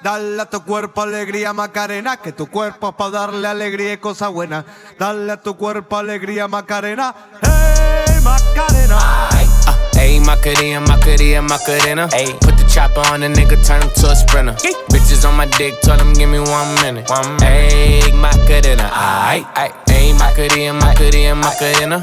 Dale a tu cuerpo alegría Macarena, que tu cuerpo es para darle alegría y cosa buena. Dale a tu cuerpo alegría Macarena, hey Macarena. Ayy, Macarena, Macarena, Macarena. Ayy, put the chopper on the nigga, turn him to a sprinter. Bitches on my dick, tell him give me one minute. One minute. Ayy, Macarena, ayy, ayy. Ayy, Macarena, Macarena,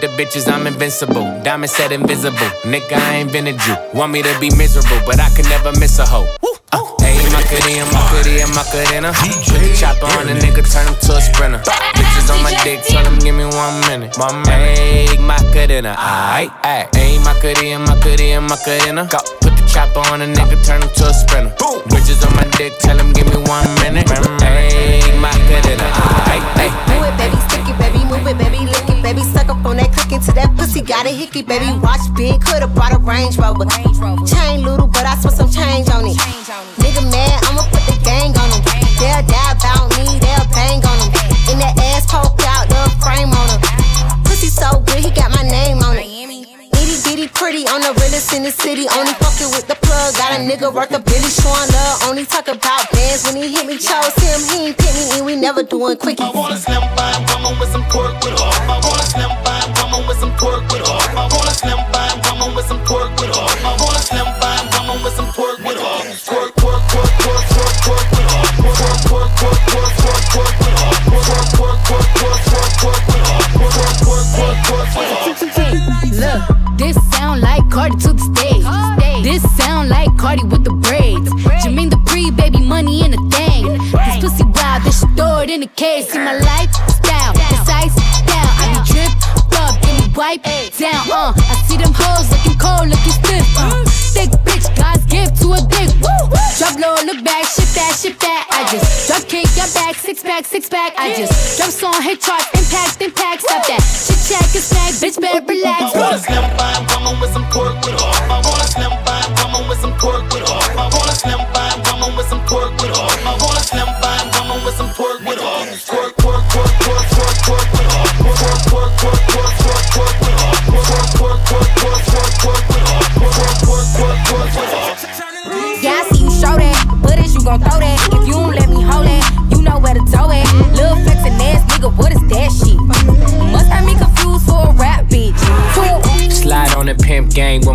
the bitches, I'm invincible. Diamond said invisible. Nigga, I ain't been a Jew. Want me to be miserable, but I can never miss a hoe. Uh, hey, Macarena, Macarena, Macarena. Put the chopper on a nigga, turn him to a sprinter. Bitches on my dick, tell him give me one minute. My One minute. Hey, Macarena, aight, aight. Hey, Macarena, Macarena, Macarena. Go. Put the chopper on a nigga, turn him to a sprinter. Bitches on my dick, tell him give me one minute. Hey, Macarena, aight, aight. Move it, baby, stick it, baby, move it, baby, lick it, baby, suck up on that, click to that pussy, got a hickey, baby, watch big, coulda brought a Range Rover. Chain little, but I spent some change on it. Nigga mad, I'ma put the gang on him. They'll die about me, they'll bang on him. In that ass poke out, the frame on him. Pussy so good, he got my name on it. Bitty pretty on the realest in the city. Only fucking with the plug. Got a nigga worth a billy showing love. Only talk about bands when he hit me. Chose him, he ain't pick me, and we never doing quickie. I want a slim fine woman with some pork with her. I want a slim fine woman with some pork with her. I want a slim fine like Cardi to the stage. This sound like Cardi with the braids. Jermaine the pre baby money in a thing. This pussy wild, this shit throw it in a case. See my lifestyle, ice down. I be drip up, give me wipe down. Uh, I see them hoes looking cold, looking stiff. Uh, thick bitch, God's gift to a dick. Drop low, look back, shit that, shit that. I just got back, six pack, six pack. I just drop song, hit charts, impact, impact. Stop that. Chit chat, get snack, bitch, better relax. I want a slim fine woman with some pork with her. I want a slim fine woman with some pork with her. I want a slim fine woman with some pork with her.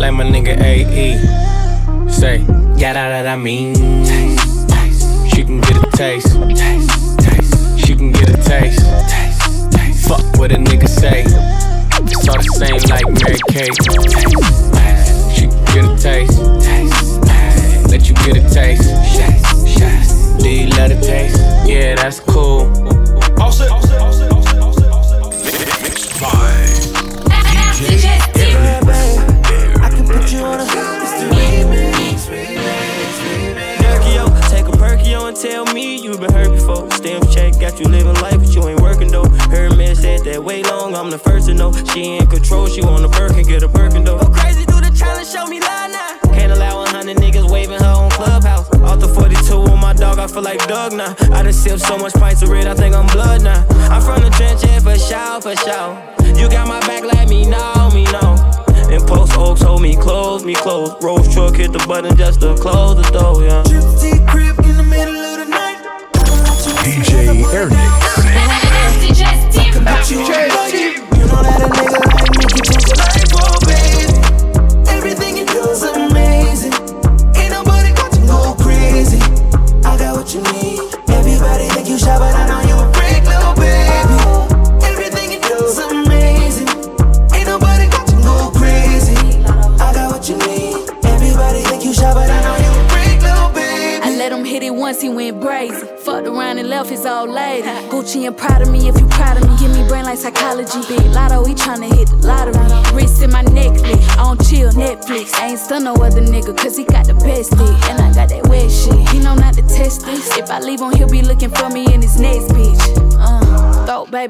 like my nigga AE. Say, yeah, that, that I mean. She can get a taste. She can get a taste. Fuck what a nigga say. It's all the same like Mary Kate. She can get a taste. Let you get a taste. Do you love the taste? Yeah, that's cool. All set, all set. First to know. She in control, she want a Birkin, get a Birkin though. Go crazy, do the challenge, show me line now. Can't allow hundred niggas waving her on Clubhouse. Off the 42 on my dog, I feel like Doug now. I done sipped so much pints of red, I think I'm blood now. I'm from the trench, yeah, for sure, for sure. You got my back, let me know, me know. And post oaks hold me close, me close. Rose truck hit the button just to close the door, yeah. Gypsy crib in the middle of the night. DJ Airnix. DJ Steve. You know that a nigga like me can change your life, oh baby.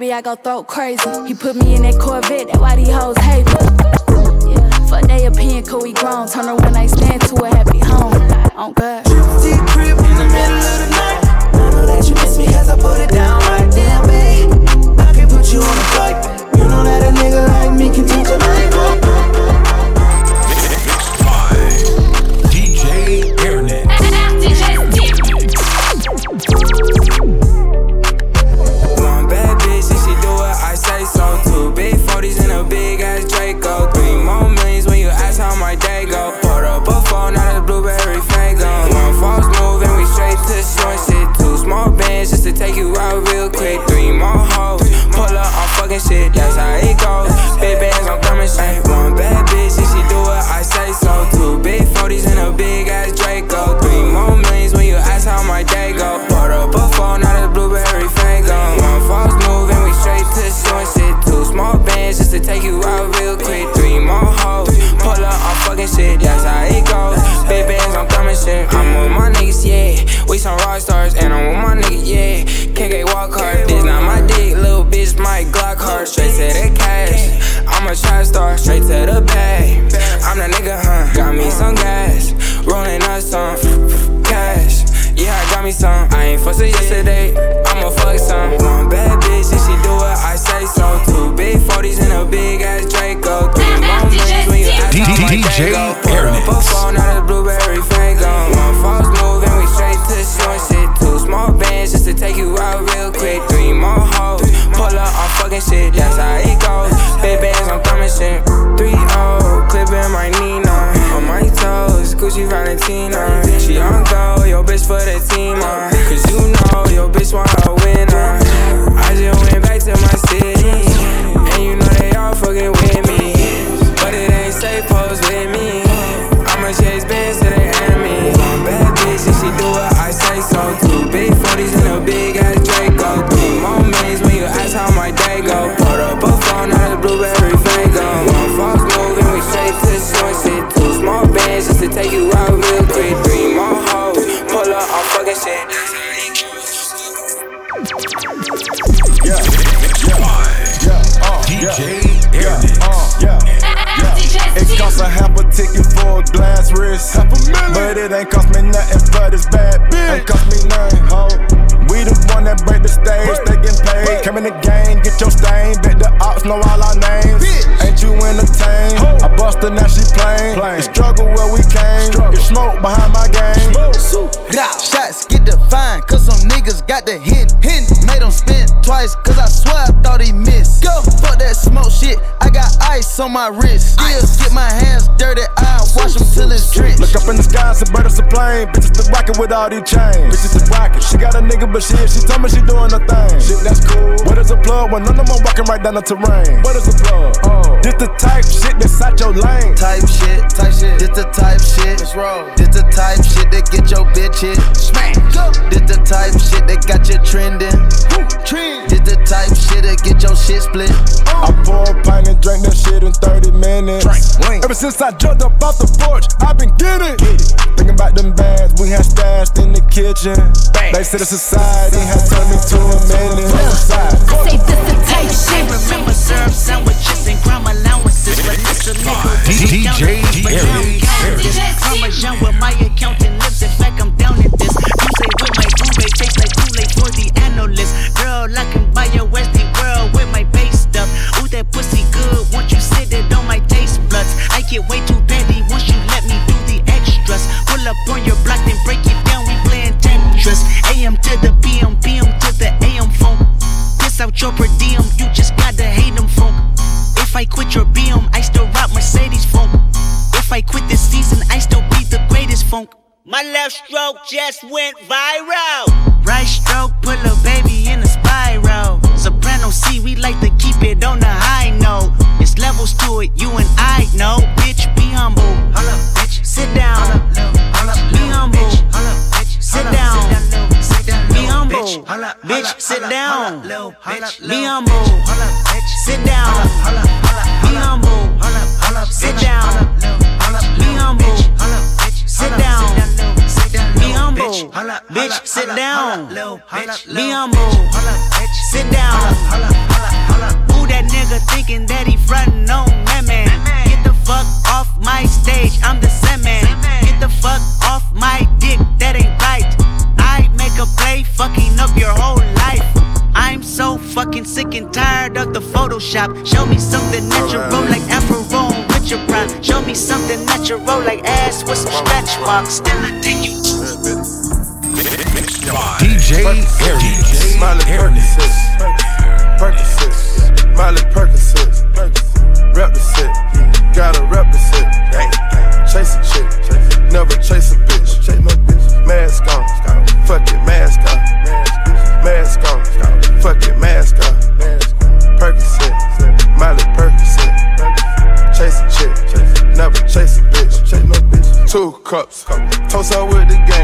Baby, I go throat crazy. He put me in that Corvette, that why these hoes hate me. Yeah, fuck they opinion, cause we grown. Turn a one night stand to a happy home. On God. Shit. That's how it goes. Big bands, I'm coming shit. I'm with my niggas, yeah. We some rock stars, and I'm with my niggas, yeah. KK walk hard, this not my dick, little bitch, my Glock hard. Straight to the cash. I'm a trap star, straight to the bag. I'm that nigga, huh? Got me some gas, rolling up some cash. Yeah, I got me some. I ain't fussed it yesterday. I'ma fuck some. One bad bitch, and she do what I say so. Two big 40s and a big ass Draco. DJ go. Up a phone, not a blueberry fango. One false move and we straight to short shit. Two small bands just to take you out real quick. Three more hoes, pull up on fucking shit. That's how it goes. Big bands, I'm coming shit. Three O, clipping my Nina. On my toes, Gucci Valentina. She on go, yo bitch for the team. Uh, Cause on fucking shit. That's how it goes. DJ Airnix. It costs a half a ticket for a glass wrist. But it ain't cost me nothing but this bad bitch. Ain't cost me nothing, ho. We the one that break the stage, they get paid. Come in the game, get your stain. Bet the ops know all our names. Entertained? I busted, now she plain. The struggle where we came. Get smoke behind my game. Shots get defined, cause some niggas got the hint. hint. Made him spin twice, cause I swear I thought he missed. Go, fuck that smoke shit, I got ice on my wrist. Still get my hands dirty, I wash them till it's drenched. Look up in the sky, it's a bird, it's a plane. Bitches the rocket with all these chains. Bitches the rocket. She got a nigga, but shit, she told me she doing her thing. Shit, that's cool. What is a plug when none of them walking right down the terrain? What is a plug? Oh, this the type shit that's out your lane. Type shit, type shit. This the type shit. Let's roll. This the type shit that get your bitch hit. Smack. Go. This the type shit that got you trending. Trend. This the type shit that get your your shit split. Oh. I pour a pint and drink that shit in 30 minutes. Ever since I jumped up off the porch, I've been getting. it Thinking about them bags we had stashed in the kitchen. They said the society has turned me to a menace. I say this the type shit. remember syrup sandwiches and crime allowances, but it's a nigga. DJ Airnix. Parmesan with my accountant lips. In fact, I'm down in this. You say with my Kool-Aid tastes like Kool-Aid for the analyst. Girl, I can buy your Westie buds, I get way too petty once you let me do the extras. Pull up on your block, then break it down. We playing Tetris. AM to the PM, PM to the AM phone. Piss out your per diem, you just gotta hate them funk. If I quit your BM, I still rock Mercedes funk. If I quit this season, I still be the greatest funk. My left stroke just went viral. Down. Be humble. Sit down. Be humble. Sit down. Be humble. Sit down. Be humble. Bitch, sit down. Be humble. Sit down. Who that nigga thinking that he frontin' on man? Get the fuck off my stage, I'm the Sandman. Get the fuck off my dick, that ain't right. I make a play, fucking up your whole life. I'm so fucking sick and tired of the Photoshop. Show me something natural like Afro with your prime. Show me something natural like ass with some stretch marks. Still I think you. DJ Airnix. Miley Percocet, Percocet, Miley Percocet, rep the set, gotta rep the set. Chase a chick, never chase a toast up with the game.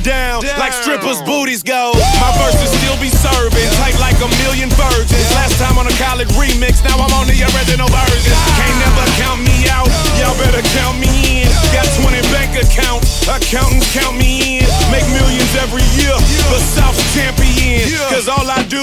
And down, like strippers' booties go. My verses still be serving, tight like a million virgins. Last time on a college remix, now I'm on the original version. Can't never count me out, y'all better count me in. Got 20 bank accounts, accountants count me in. Make millions every year, the South's champion. Cause all I do,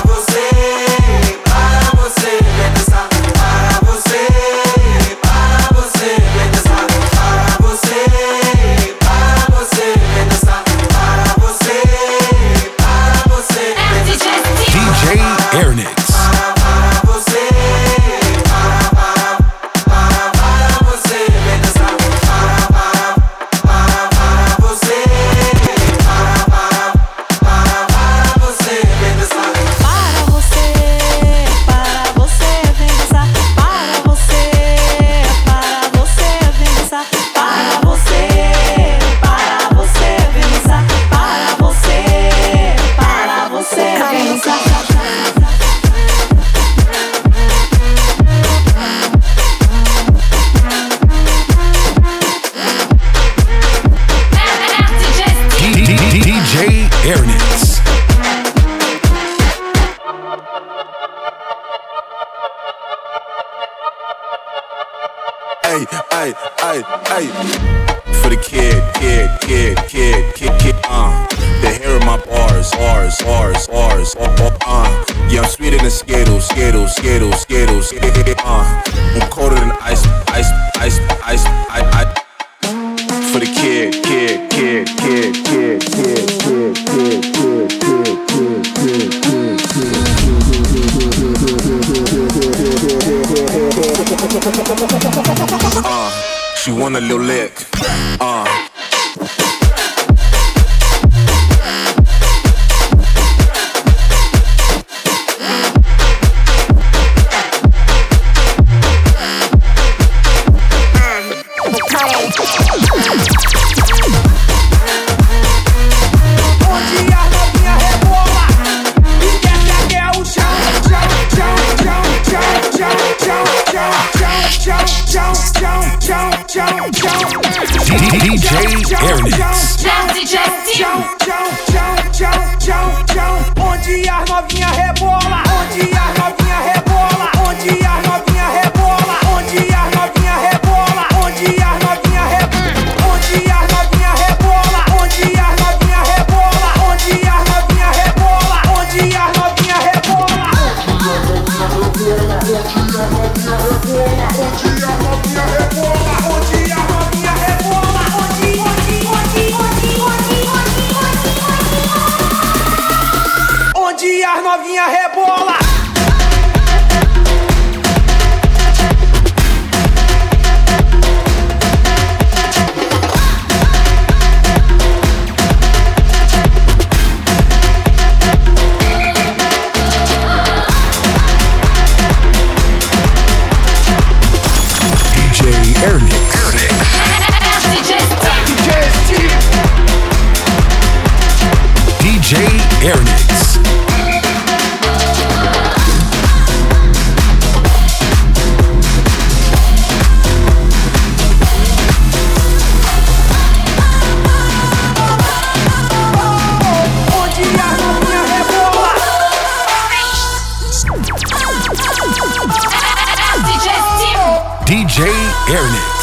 Airnix. Hey, hey, hey, hey. For the kid, kid, kid, kid, kid, kid, uh. The hair of my bars, bars, bars, bars, uh, uh. Yeah, I'm sweeter than Skittles, Skittles, Skittles, Skittles, Skittles, uh. I'm colder than Airnix.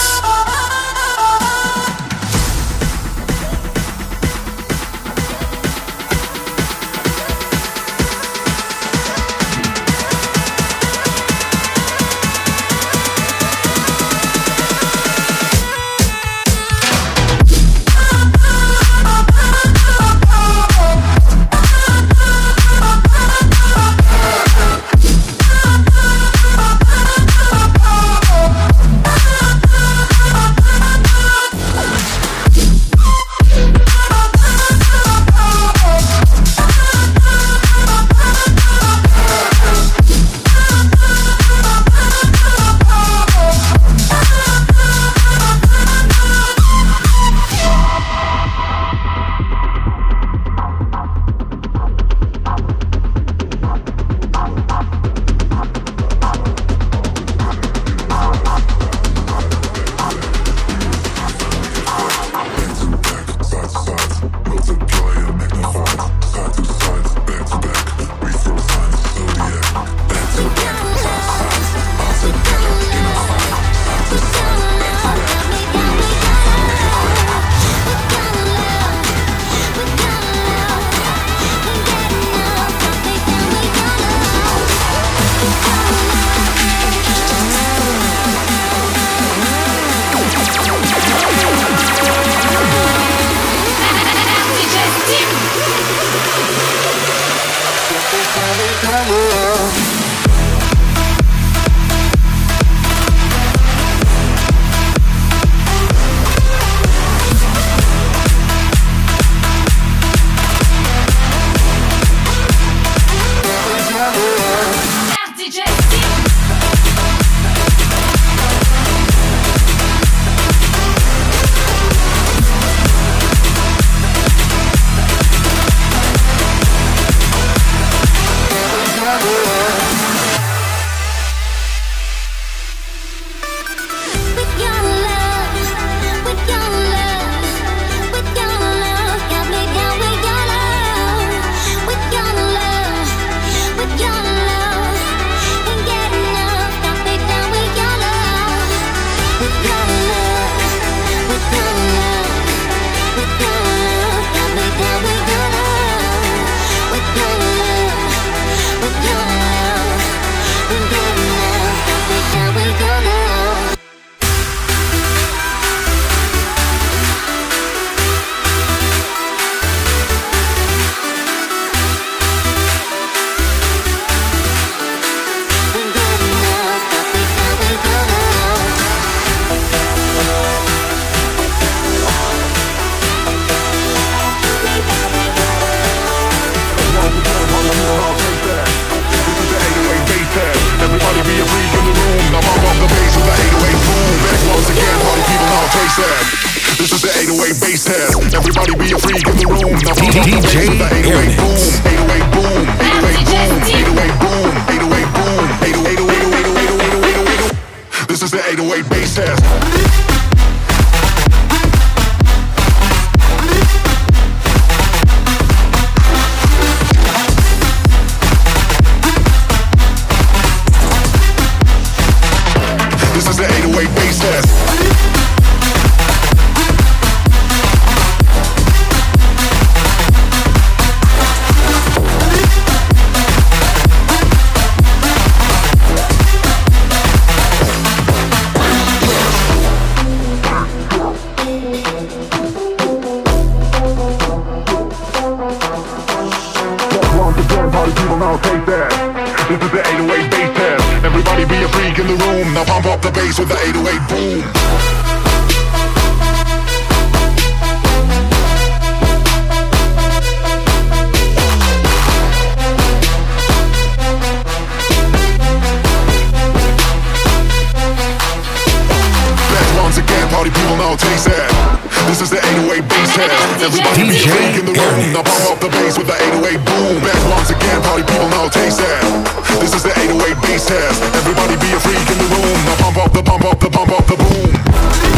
The 808 bass test. Everybody be a freak in the room. Now pump up the bass with the 808 boom. 808 boom. 808 boom. 808 boom. 808 boom. 808 This is the 808 bass test. This is the 808 bass test. Everybody be a freak in the room. Now pump up the bass with the 808 boom. This is the 808 bass test. Everybody be a freak in the room. Now pump up the bass with the 808 boom. Back once again, party people now taste that. This is the 808 bass test. Everybody be a freak in the room. Now pump up the pump up the pump up the boom.